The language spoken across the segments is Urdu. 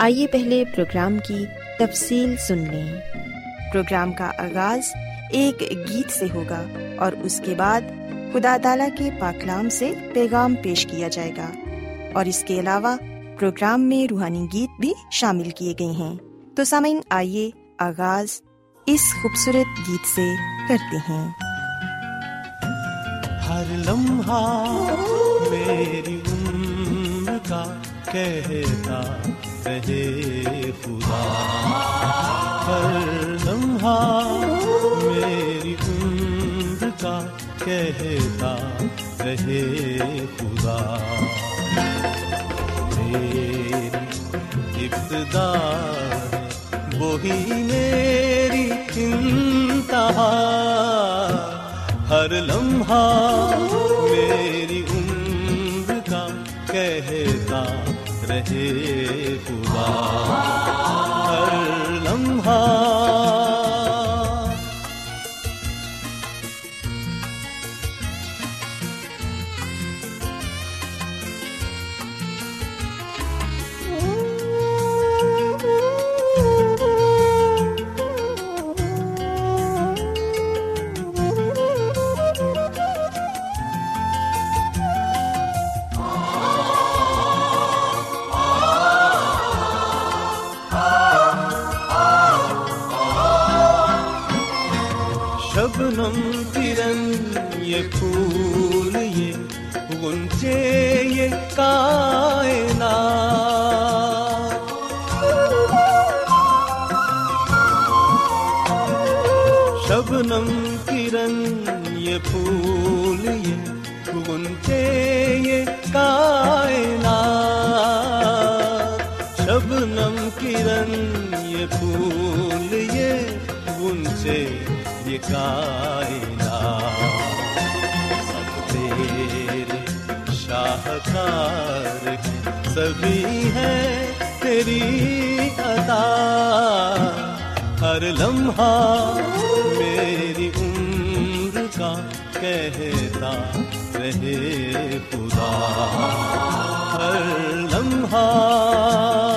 آئیے پہلے پروگرام کی تفصیل سن لیں۔ پروگرام کا آغاز ایک گیت سے ہوگا اور اس کے بعد خدا تعالی کے پاکلام سے پیغام پیش کیا جائے گا۔ اور اس کے علاوہ پروگرام میں روحانی گیت بھی شامل کیے گئے ہیں۔ تو سامعین، آئیے آغاز اس خوبصورت گیت سے کرتے ہیں۔ ہر لمحہ میری عمر کا کہتا رہے خدا۔ ہر لمحہ میری عمر کا کہتا رہے خدا۔ میری ابتدا وہی میری انتہا۔ ہر لمحہ میری تیرے شبنم کرن یہ پھول یہ گنچے یہ کائنات شبنم کرن یہ پھول یہ گنچے یہ کائنات سب تیرے شاہکار سبھی ہے تیری عطا ہر لمحہ کہتا رہے خدا ہر لمحہ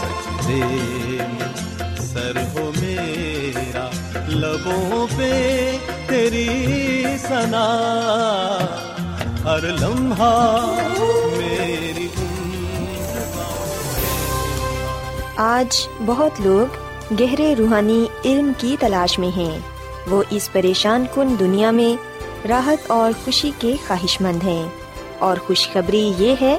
سجدے میں سر ہو میرا لبوں پہ تیری سنا ہر لمحہ میری آج بہت لوگ گہرے روحانی علم کی تلاش میں ہیں۔ وہ اس پریشان کن دنیا میں راحت اور خوشی کے خواہش مند ہیں۔ اور خوشخبری یہ ہے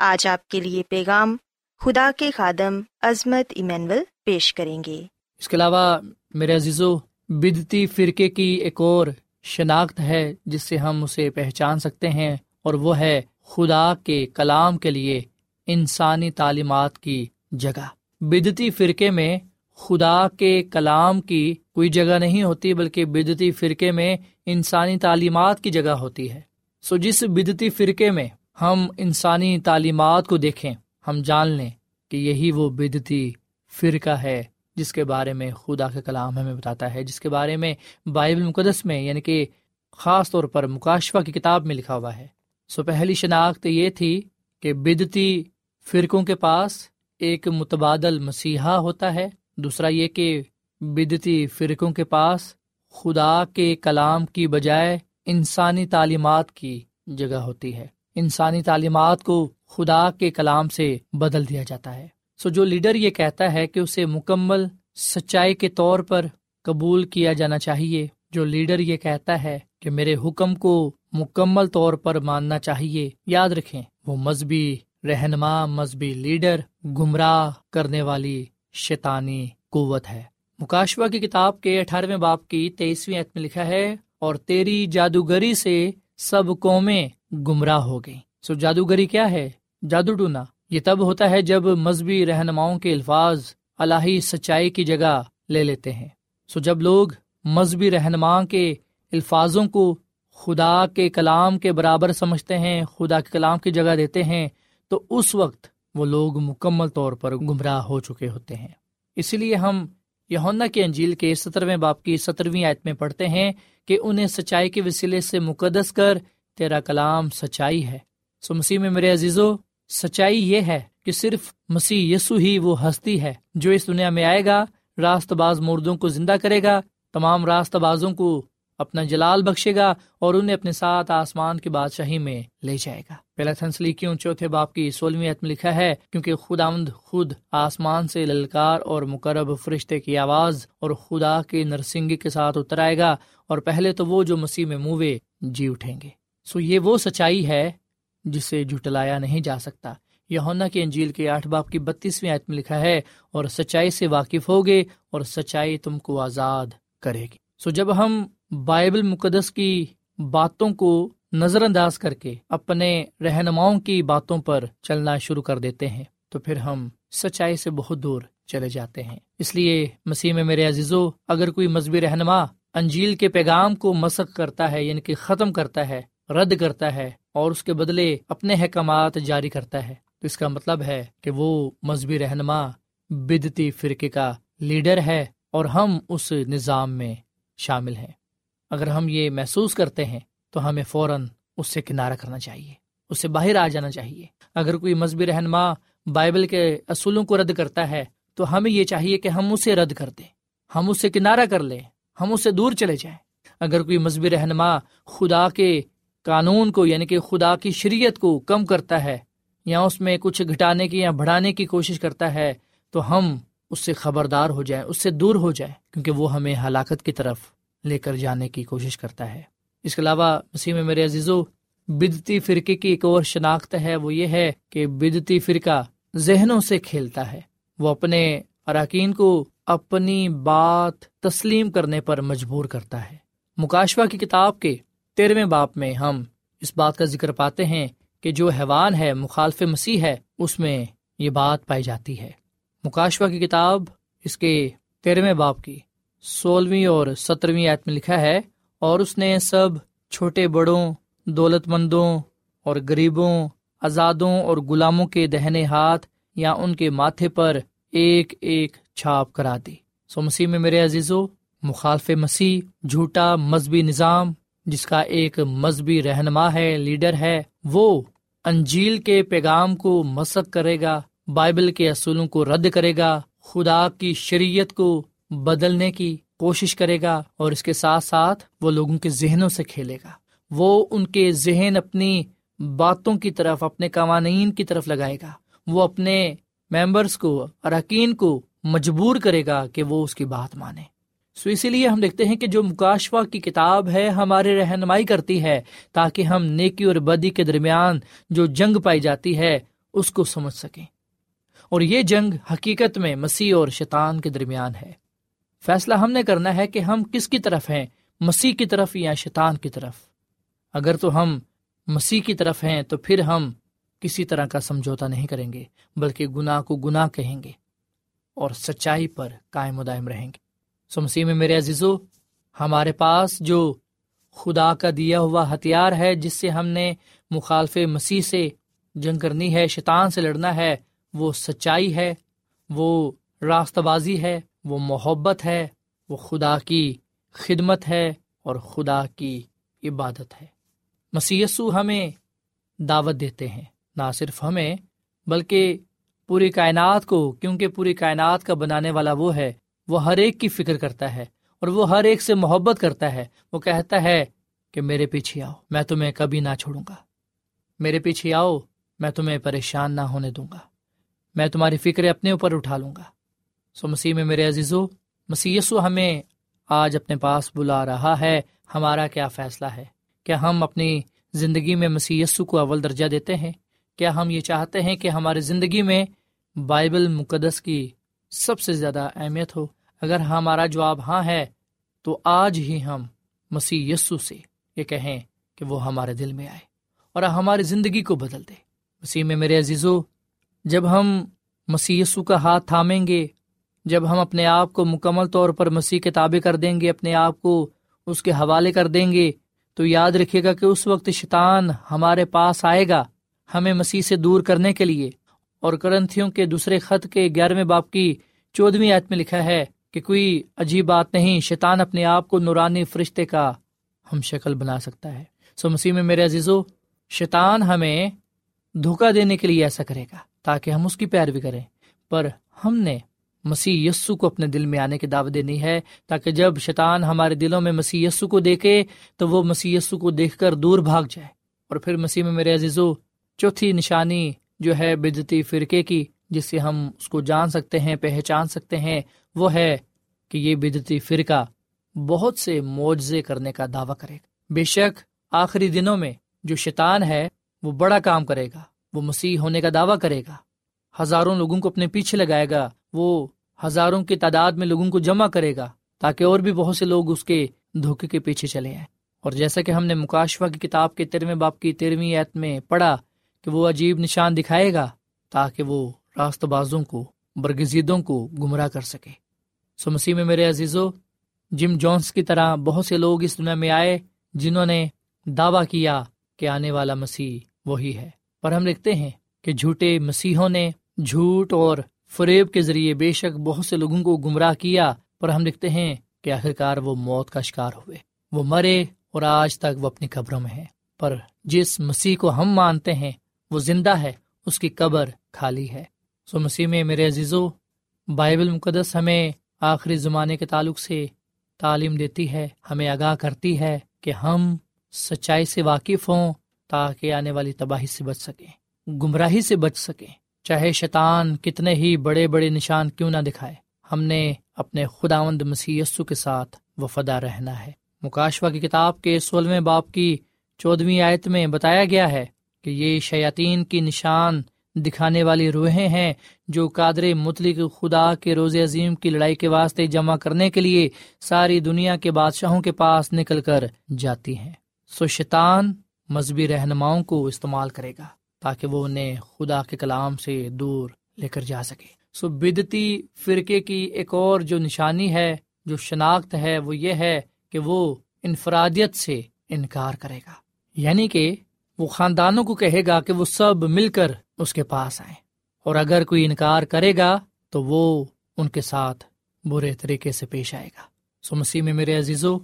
آج آپ کے لیے پیغام خدا کے خادم عظمت ایمینول پیش کریں گے۔ اس کے علاوہ میرے عزیزو، بدتی فرقے کی ایک اور شناخت ہے جس سے ہم اسے پہچان سکتے ہیں، اور وہ ہے خدا کے کلام کے لیے انسانی تعلیمات کی جگہ۔ بدتی فرقے میں خدا کے کلام کی کوئی جگہ نہیں ہوتی، بلکہ بدتی فرقے میں انسانی تعلیمات کی جگہ ہوتی ہے۔ سو جس بدتی فرقے میں ہم انسانی تعلیمات کو دیکھیں، ہم جان لیں کہ یہی وہ بدتی فرقہ ہے جس کے بارے میں خدا کا کلام ہمیں بتاتا ہے، جس کے بارے میں بائبل مقدس میں یعنی کہ خاص طور پر مکاشفہ کی کتاب میں لکھا ہوا ہے۔ سو پہلی شناخت یہ تھی کہ بدتی فرقوں کے پاس ایک متبادل مسیحا ہوتا ہے، دوسرا یہ کہ بدتی فرقوں کے پاس خدا کے کلام کی بجائے انسانی تعلیمات کی جگہ ہوتی ہے۔ انسانی تعلیمات کو خدا کے کلام سے بدل دیا جاتا ہے۔ سو جو لیڈر یہ کہتا ہے کہ اسے مکمل سچائی کے طور پر قبول کیا جانا چاہیے، جو لیڈر یہ کہتا ہے کہ میرے حکم کو مکمل طور پر ماننا چاہیے، یاد رکھیں، وہ مذہبی رہنما، مذہبی لیڈر، گمراہ کرنے والی شیطانی قوت ہے۔ مکاشوا کی کتاب کے اٹھارہویں باپ کی تیئیسویں میں لکھا ہے، اور تیری جادوگری سے سب قومیں گمراہ ہو گئی سو جادوگری کیا ہے؟ جادو ٹونا۔ یہ تب ہوتا ہے جب مذہبی رہنماؤں کے الفاظ الہی سچائی کی جگہ لے لیتے ہیں۔ سو جب لوگ مذہبی رہنما کے الفاظوں کو خدا کے کلام کے برابر سمجھتے ہیں، خدا کے کلام کی جگہ دیتے ہیں، تو اس وقت وہ لوگ مکمل طور پر گمراہ ہو چکے ہوتے ہیں۔ اسی لیے ہم یونا کے انجیل کے سترویں باپ کی سترویں آیت میں پڑھتے ہیں کہ انہیں سچائی کے وسیلے سے مقدس کر، تیرا کلام سچائی ہے۔ سو مسیح میں میرے عزیزو، سچائی یہ ہے کہ صرف مسیح یسو ہی وہ ہستی ہے جو اس دنیا میں آئے گا راست باز مردوں کو زندہ کرے گا، تمام راست بازوں کو اپنا جلال بخشے گا اور انہیں اپنے ساتھ آسمان کی بادشاہی میں لے جائے گا۔ پہلا تھنسلی کیوں چوتھے باپ کی سولہویں میں لکھا ہے؟ کیونکہ خدا آمد خود آسمان سے للکار اور مقرب فرشتے کی آواز اور خدا کے نرسنگی کے ساتھ اتر آئے گا اور پہلے تو وہ جو مسیح میں موے جی اٹھیں گے۔ سو یہ وہ سچائی ہے جسے جھٹلایا نہیں جا سکتا۔ یونا کی انجیل کے آٹھ باپ کی بتیسویں آیت میں لکھا ہے، اور سچائی سے واقف ہوگے اور سچائی تم کو آزاد کرے گی۔ سو جب ہم بائبل مقدس کی باتوں کو نظر انداز کر کے اپنے رہنماؤں کی باتوں پر چلنا شروع کر دیتے ہیں، تو پھر ہم سچائی سے بہت دور چلے جاتے ہیں۔ اس لیے مسیح میں میرے عزیزو، اگر کوئی مذہبی رہنما انجیل کے پیغام کو مسق کرتا ہے یعنی کہ ختم کرتا ہے، رد کرتا ہے، اور اس کے بدلے اپنے احکامات جاری کرتا ہے، تو اس کا مطلب ہے کہ وہ مذہبی رہنما بدتی فرقے کا لیڈر ہے اور ہم اس نظام میں شامل ہیں۔ اگر ہم یہ محسوس کرتے ہیں تو ہمیں فوراً اس سے کنارہ کرنا چاہیے، اس سے باہر آ جانا چاہیے۔ اگر کوئی مذہبی رہنما بائبل کے اصولوں کو رد کرتا ہے تو ہمیں یہ چاہیے کہ ہم اسے رد کر دیں، ہم اس سے کنارہ کر لیں، ہم اس سے دور چلے جائیں۔ اگر کوئی مذہبی رہنما خدا کے قانون کو یعنی کہ خدا کی شریعت کو کم کرتا ہے یا اس میں کچھ گھٹانے کی یا بڑھانے کی کوشش کرتا ہے تو ہم اس سے خبردار ہو جائیں، اس سے دور ہو جائیں، کیونکہ وہ ہمیں ہلاکت کی طرف لے کر جانے کی کوشش کرتا ہے۔ اس کے علاوہ مسیح میں میرے عزیزو، بدتی فرقے کی ایک اور شناخت ہے، وہ یہ ہے کہ بدتی فرقہ ذہنوں سے کھیلتا ہے۔ وہ اپنے اراکین کو اپنی بات تسلیم کرنے پر مجبور کرتا ہے۔ مکاشوا کی کتاب کے تیرہویں باپ میں ہم اس بات کا ذکر پاتے ہیں کہ جو حیوان ہے، مخالف مسیح ہے، اس میں یہ بات پائی جاتی ہے۔ مکاشوا کی کتاب اس کے تیرہویں باپ کی سولہویں اور سترویں آیت میں لکھا ہے، اور اس نے سب چھوٹے بڑوں دولت مندوں اور غریبوں، آزادوں اور غلاموں کے دہنے ہاتھ یا ان کے ماتھے پر ایک ایک چھاپ کرا دی۔ سو مسیح میں میرے عزیزو، مخالف مسیح، جھوٹا مذہبی نظام، جس کا ایک مذہبی رہنما ہے، لیڈر ہے، وہ انجیل کے پیغام کو مسق کرے گا، بائبل کے اصولوں کو رد کرے گا، خدا کی شریعت کو بدلنے کی کوشش کرے گا اور اس کے ساتھ ساتھ وہ لوگوں کے ذہنوں سے کھیلے گا۔ وہ ان کے ذہن اپنی باتوں کی طرف، اپنے قوانین کی طرف لگائے گا۔ وہ اپنے ممبرس کو، اراکین کو مجبور کرے گا کہ وہ اس کی بات مانے۔ سو اسی لیے ہم دیکھتے ہیں کہ جو مکاشوا کی کتاب ہے، ہمارے رہنمائی کرتی ہے تاکہ ہم نیکی اور بدی کے درمیان جو جنگ پائی جاتی ہے، اس کو سمجھ سکیں۔ اور یہ جنگ حقیقت میں مسیح اور شیطان کے درمیان ہے۔ فیصلہ ہم نے کرنا ہے کہ ہم کس کی طرف ہیں؟ مسیح کی طرف یا شیطان کی طرف؟ اگر تو ہم مسیح کی طرف ہیں تو پھر ہم کسی طرح کا سمجھوتا نہیں کریں گے، بلکہ گناہ کو گناہ کہیں گے اور سچائی پر قائم و دائم رہیں گے۔ سو مسیح میں میرے عزیزو، ہمارے پاس جو خدا کا دیا ہوا ہتھیار ہے، جس سے ہم نے مخالف مسیح سے جنگ کرنی ہے، شیطان سے لڑنا ہے، وہ سچائی ہے، وہ راست بازی ہے وہ محبت ہے، وہ خدا کی خدمت ہے اور خدا کی عبادت ہے۔ مسیسو ہمیں دعوت دیتے ہیں، نہ صرف ہمیں، بلکہ پوری کائنات کو، کیونکہ پوری کائنات کا بنانے والا وہ ہے، وہ ہر ایک کی فکر کرتا ہے اور وہ ہر ایک سے محبت کرتا ہے۔ وہ کہتا ہے کہ میرے پیچھے آؤ، میں تمہیں کبھی نہ چھوڑوں گا۔ میرے پیچھے آؤ، میں تمہیں پریشان نہ ہونے دوں گا۔ میں تمہاری فکر اپنے اوپر اٹھا لوں گا۔ سو مسیح میں میرے عزیزو مسیسو ہمیں آج اپنے پاس بلا رہا ہے۔ ہمارا کیا فیصلہ ہے؟ کیا ہم اپنی زندگی میں مسیسو کو اول درجہ دیتے ہیں؟ کیا ہم یہ چاہتے ہیں کہ ہماری زندگی میں بائبل مقدس کی سب سے زیادہ اہمیت ہو؟ اگر ہمارا جواب ہاں ہے، تو آج ہی ہم مسیح یسو سے یہ کہیں کہ وہ ہمارے دل میں آئے اور ہماری زندگی کو بدل دے۔ مسیح میں میرے عزیزو، جب ہم مسیح یسو کا ہاتھ تھامیں گے جب ہم اپنے آپ کو مکمل طور پر مسیح کے تابع کر دیں گے، اپنے آپ کو اس کے حوالے کر دیں گے، تو یاد رکھے گا کہ اس وقت شیطان ہمارے پاس آئے گا ہمیں مسیح سے دور کرنے کے لیے۔ اور کرنتھیوں کے دوسرے خط کے گیارہویں باپ کی چودہویں آیت میں لکھا ہے کہ کوئی عجیب بات نہیں، شیطان اپنے آپ کو نورانی فرشتے کا ہم شکل بنا سکتا ہے۔ سو مسیح میں میرے عزیزو، شیطان ہمیں دھوکہ دینے کے لیے ایسا کرے گا تاکہ ہم اس کی پیروی کریں۔ پر ہم نے مسیح یسو کو اپنے دل میں آنے کی دعوت دینی ہے تاکہ جب شیطان ہمارے دلوں میں مسیح یسو کو دیکھے تو وہ مسیح یسو کو دیکھ کر دور بھاگ جائے۔ اور پھر مسیح میں میرے عزیزو، چوتھی نشانی جو ہے بدتی فرقے کی، جس سے ہم اس کو جان سکتے ہیں، پہچان سکتے ہیں، وہ ہے کہ یہ بدتی فرقہ بہت سے معجزے کرنے کا دعویٰ کرے گا۔ بے شک آخری دنوں میں جو شیطان ہے، وہ بڑا کام کرے گا۔ وہ مسیح ہونے کا دعویٰ کرے گا۔ ہزاروں لوگوں کو اپنے پیچھے لگائے گا۔ وہ ہزاروں کی تعداد میں لوگوں کو جمع کرے گا تاکہ اور بھی بہت سے لوگ اس کے دھوکے کے پیچھے چلے آئے اور جیسا کہ ہم نے مکاشفہ کی کتاب کے تیرویں باپ کی تیرہویں ایت میں پڑھا کہ وہ عجیب نشان دکھائے گا تاکہ وہ راست بازوں کو، برگزیدوں کو گمراہ کر سکے۔ سو مسیح میں میرے عزیزو، جم جونس کی طرح بہت سے لوگ اس دنیا میں آئے جنہوں نے دعویٰ کیا کہ آنے والا مسیح وہی ہے۔ پر ہم لکھتے ہیں کہ جھوٹے مسیحوں نے جھوٹ اور فریب کے ذریعے بے شک بہت سے لوگوں کو گمراہ کیا، پر ہم لکھتے ہیں کہ آخرکار وہ موت کا شکار ہوئے۔ وہ مرے اور آج تک وہ اپنی قبروں میں ہے پر جس مسیح کو ہم مانتے ہیں، وہ زندہ ہے، اس کی قبر خالی ہے۔ سو مسیح میں میرے عزیزو، بائبل مقدس ہمیں آخری زمانے کے تعلق سے تعلیم دیتی ہے، ہمیں آگاہ کرتی ہے کہ ہم سچائی سے واقف ہوں تاکہ آنے والی تباہی سے بچ سکیں، گمراہی سے بچ سکیں۔ چاہے شیطان کتنے ہی بڑے بڑے نشان کیوں نہ دکھائے، ہم نے اپنے خداوند مسیح کے ساتھ وفدا رہنا ہے۔ مکاشوا کی کتاب کے سولہویں باپ کی چودہویں آیت میں بتایا گیا ہے کہ یہ شیاطین کی نشان دکھانے والی روحیں ہیں جو قادر مطلق خدا کے روز عظیم کی لڑائی کے واسطے جمع کرنے کے لیے ساری دنیا کے بادشاہوں کے پاس نکل کر جاتی ہیں۔ سو شیطان مذہبی رہنماؤں کو استعمال کرے گا۔ تاکہ وہ انہیں خدا کے کلام سے دور لے کر جا سکے۔ سو بدتی فرقے کی ایک اور جو نشانی ہے، جو شناخت ہے، وہ یہ ہے کہ وہ انفرادیت سے انکار کرے گا۔ یعنی کہ وہ خاندانوں کو کہے گا کہ وہ سب مل کر اس کے پاس آئیں۔ اور اگر کوئی انکار کرے گا، تو وہ ان کے ساتھ برے طریقے سے پیش آئے گا۔ سو مسیح میں میرے عزیزو،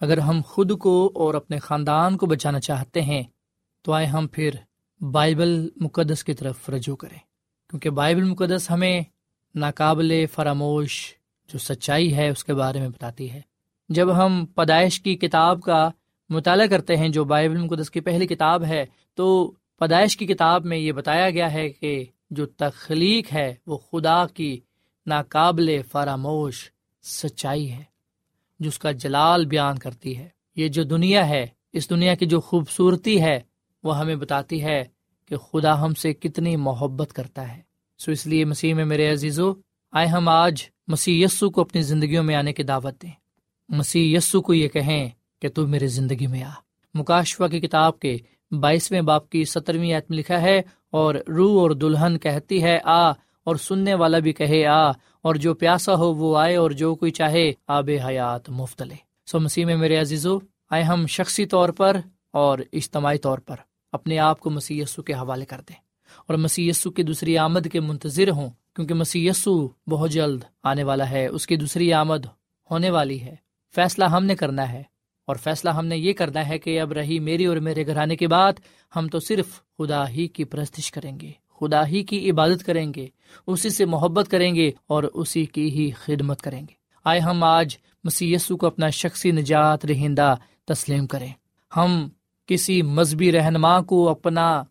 اگر ہم خود کو اور اپنے خاندان کو بچانا چاہتے ہیں، تو آئے ہم پھر بائبل مقدس کی طرف رجوع کریں۔ کیونکہ بائبل مقدس ہمیں ناقابل فراموش جو سچائی ہے اس کے بارے میں بتاتی ہے۔ جب ہم پیدائش کی کتاب کا مطالعہ کرتے ہیں، جو بائبل مقدس کی پہلی کتاب ہے، تو پیدائش کی کتاب میں یہ بتایا گیا ہے کہ جو تخلیق ہے، وہ خدا کی ناقابل فراموش سچائی ہے، جو اس کا جلال بیان کرتی ہے۔ یہ جو دنیا ہے، اس دنیا کی جو خوبصورتی ہے وہ ہمیں بتاتی ہے کہ خدا ہم سے کتنی محبت کرتا ہے۔ سو اس لیے مسیح میں میرے عزیزو، آئے ہم آج مسیح یسو کو اپنی زندگیوں میں آنے کی دعوت دیں۔ مسیح یسو کو یہ کہیں کہ تو میرے زندگی میں آ۔ مکاشفہ کی کتاب کے بائیسویں باپ کی سترویں میں لکھا ہے، اور روح اور دلہن کہتی ہے، آ، اور سننے والا بھی کہے، آ، اور جو پیاسا ہو وہ آئے، اور جو کوئی چاہے، آب حیات مفت لے۔ سو مسیح میں میرے عزیزو، آئے ہم شخصی طور پر اور اجتماعی طور پر۔ اپنے آپ کو مسی کے حوالے کر دیں اور مسی کی دوسری آمد کے منتظر ہوں، کیونکہ مسی بہت جلد آنے والا ہے، اس کی دوسری آمد ہونے والی ہے۔ فیصلہ ہم نے کرنا ہے اور فیصلہ ہم نے یہ کرنا ہے کہ اب رہی میری اور میرے گھر آنے کے بعد ہم تو صرف خدا ہی کی پرستش کریں گے، خدا ہی کی عبادت کریں گے، اسی سے محبت کریں گے اور اسی کی ہی خدمت کریں گے۔ آئے ہم آج مسی کو اپنا شخصی نجات رہندہ تسلیم کریں۔ ہم کسی مذہبی رہنما کو اپنا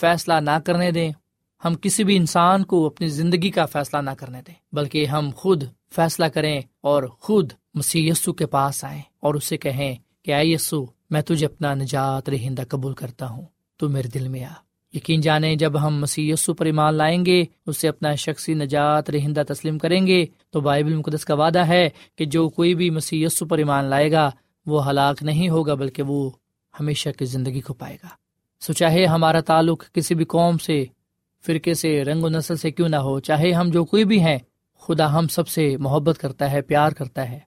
فیصلہ نہ کرنے دیں۔ ہم کسی بھی انسان کو اپنی زندگی کا فیصلہ نہ کرنے دیں، بلکہ ہم خود فیصلہ کریں اور خود مسی کے پاس آئیں اور اسے کہیں کہ آئی یسو میں تجھے اپنا نجات رہندہ قبول کرتا ہوں۔ تو میرے دل میں آ۔ یقین جانے جب ہم مسی پر ایمان لائیں گے، اسے اپنا شخصی نجات رہندہ تسلیم کریں گے، تو بائبل مقدس کا وعدہ ہے کہ جو کوئی بھی مسی پر ایمان لائے گا، وہ ہلاک نہیں ہوگا، بلکہ وہ ہمیشہ کی زندگی کو پائے گا۔ سو چاہے ہمارا تعلق کسی بھی قوم سے، فرقے سے، رنگ و نسل سے کیوں نہ ہو، چاہے ہم جو کوئی بھی ہیں، خدا ہم سب سے محبت کرتا ہے، پیار کرتا ہے۔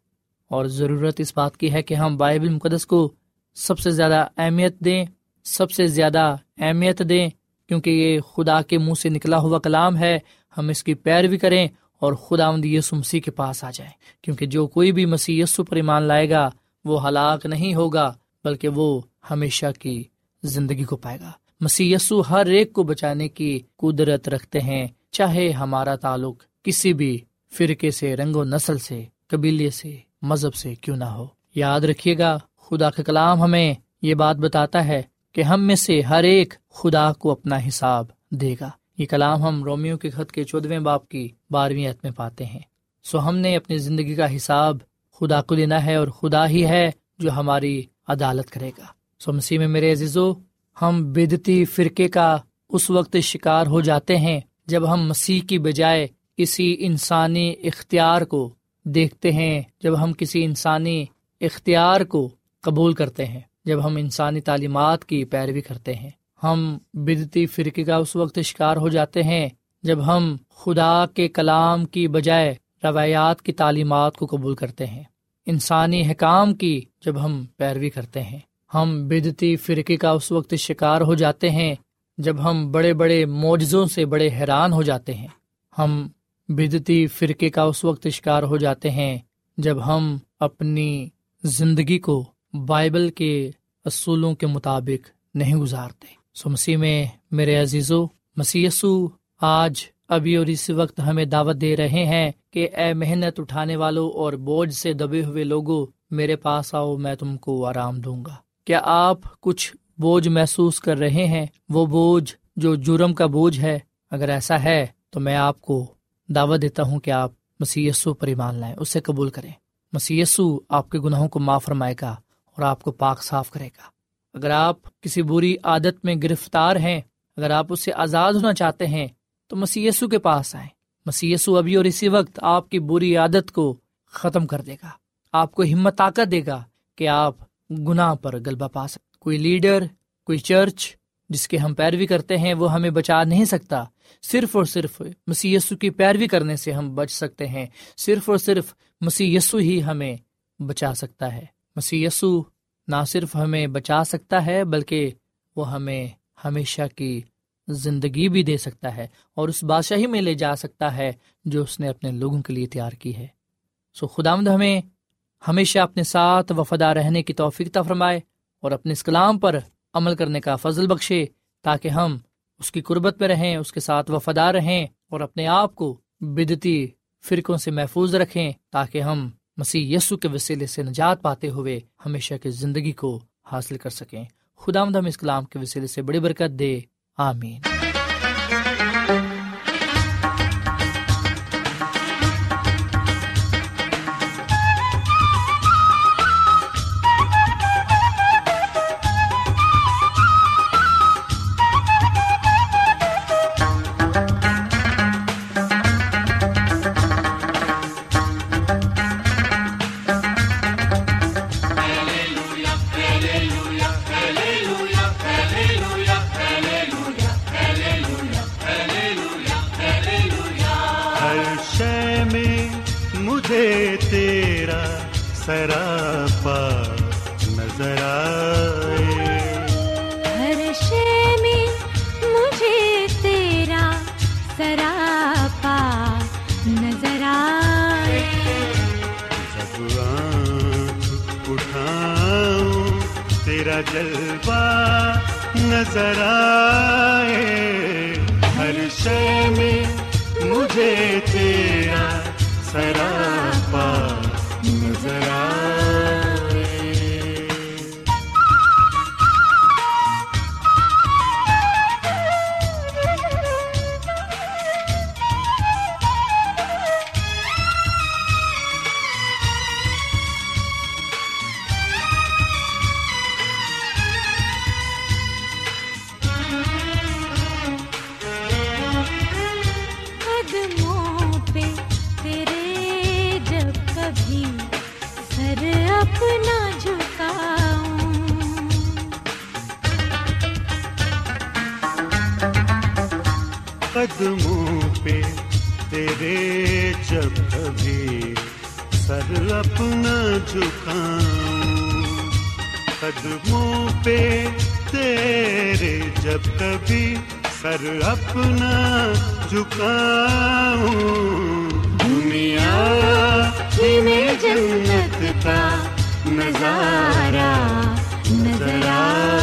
اور ضرورت اس بات کی ہے کہ ہم بائبل مقدس کو سب سے زیادہ اہمیت دیں، سب سے زیادہ اہمیت دیں، کیونکہ یہ خدا کے منہ سے نکلا ہوا کلام ہے۔ ہم اس کی پیروی کریں اور خدا مند یسو مسیح کے پاس آ جائیں۔ کیونکہ جو کوئی بھی مسیح یسو پر ایمان لائے گا، وہ ہلاک نہیں ہوگا، بلکہ وہ ہمیشہ کی زندگی کو پائے گا۔ مسی ہر ایک کو بچانے کی قدرت رکھتے ہیں، چاہے ہمارا تعلق کسی بھی فرقے سے، رنگ و نسل سے، قبیلے سے، مذہب سے کیوں نہ ہو۔ یاد رکھیے گا، خدا کا کلام ہمیں یہ بات بتاتا ہے کہ ہم میں سے ہر ایک خدا کو اپنا حساب دے گا۔ یہ کلام ہم رومیو کے خط کے چودویں باپ کی بارہویں عت میں پاتے ہیں۔ سو ہم نے اپنی زندگی کا حساب خدا کو دینا ہے اور خدا ہی ہے جو ہماری عدالت کرے گا۔ سو مسیح میں میرے عزیزو، ہم بدتی فرقے کا اس وقت شکار ہو جاتے ہیں جب ہم مسیح کی بجائے کسی انسانی اختیار کو دیکھتے ہیں، جب ہم کسی انسانی اختیار کو قبول کرتے ہیں، جب ہم انسانی تعلیمات کی پیروی کرتے ہیں۔ ہم بدتی فرقے کا اس وقت شکار ہو جاتے ہیں جب ہم خدا کے کلام کی بجائے روایات کی تعلیمات کو قبول کرتے ہیں۔ انسانی حکام کی جب ہم پیروی کرتے ہیں۔ ہم بدتی فرقے کا اس وقت شکار ہو جاتے ہیں جب ہم بڑے بڑے معجزوں سے بڑے حیران ہو جاتے ہیں۔ ہم بدتی فرقے کا اس وقت شکار ہو جاتے ہیں جب ہم اپنی زندگی کو بائبل کے اصولوں کے مطابق نہیں گزارتے۔ سو مسیح میں میرے عزیزو مسیسو آج، ابھی اور اس وقت ہمیں دعوت دے رہے ہیں کہ اے محنت اٹھانے والوں اور بوجھ سے دبے ہوئے لوگوں میرے پاس آؤ، میں تم کو آرام دوں گا۔ کیا آپ کچھ بوجھ محسوس کر رہے ہیں؟ وہ بوجھ جو جرم کا بوجھ ہے، اگر ایسا ہے تو میں آپ کو دعوت دیتا ہوں کہ آپ مسی پر ایمان لائیں اسے قبول کریں۔ مسی آپ کے گناہوں کو معاف فرمائے گا اور آپ کو پاک صاف کرے گا۔ اگر آپ کسی بری عادت میں گرفتار ہیں، اگر آپ اس سے آزاد ہونا چاہتے ہیں، تو مسی کے پاس آئیں۔ مسی ابھی اور اسی وقت آپ کی بری عادت کو ختم کر دے گا۔ آپ کو ہمت طاقت دے گا کہ آپ گناہ پر غلبہ پا سکتے کوئی لیڈر، کوئی چرچ جس کے ہم پیروی کرتے ہیں، وہ ہمیں بچا نہیں سکتا۔ صرف اور صرف مسی یسو کی پیروی کرنے سے ہم بچ سکتے ہیں۔ صرف اور صرف مسی یسو ہی ہمیں بچا سکتا ہے۔ مسی یسو نہ صرف ہمیں بچا سکتا ہے، بلکہ وہ ہمیں ہمیشہ کی زندگی بھی دے سکتا ہے اور اس بادشاہی میں لے جا سکتا ہے جو اس نے اپنے لوگوں کے لیے تیار کی ہے۔ سو خدا مد ہمیں ہمیشہ اپنے ساتھ وفادہ رہنے کی توفیق فرمائے اور اپنے اس کلام پر عمل کرنے کا فضل بخشے تاکہ ہم اس کی قربت میں رہیں، اس کے ساتھ وفادار رہیں اور اپنے آپ کو بدتی فرقوں سے محفوظ رکھیں تاکہ ہم مسیح یسو کے وسیلے سے نجات پاتے ہوئے ہمیشہ کی زندگی کو حاصل کر سکیں۔ خدا مد ہم اس کلام کے وسیلے سے بڑی برکت دے۔ آمین۔ نشے میں مجھے تیرا سراپا نظر آ قدموں پہ تیرے جب کبھی سر اپنا جھکاؤں۔ دنیا میں جنت کا نظارہ نظر آ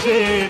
مجھے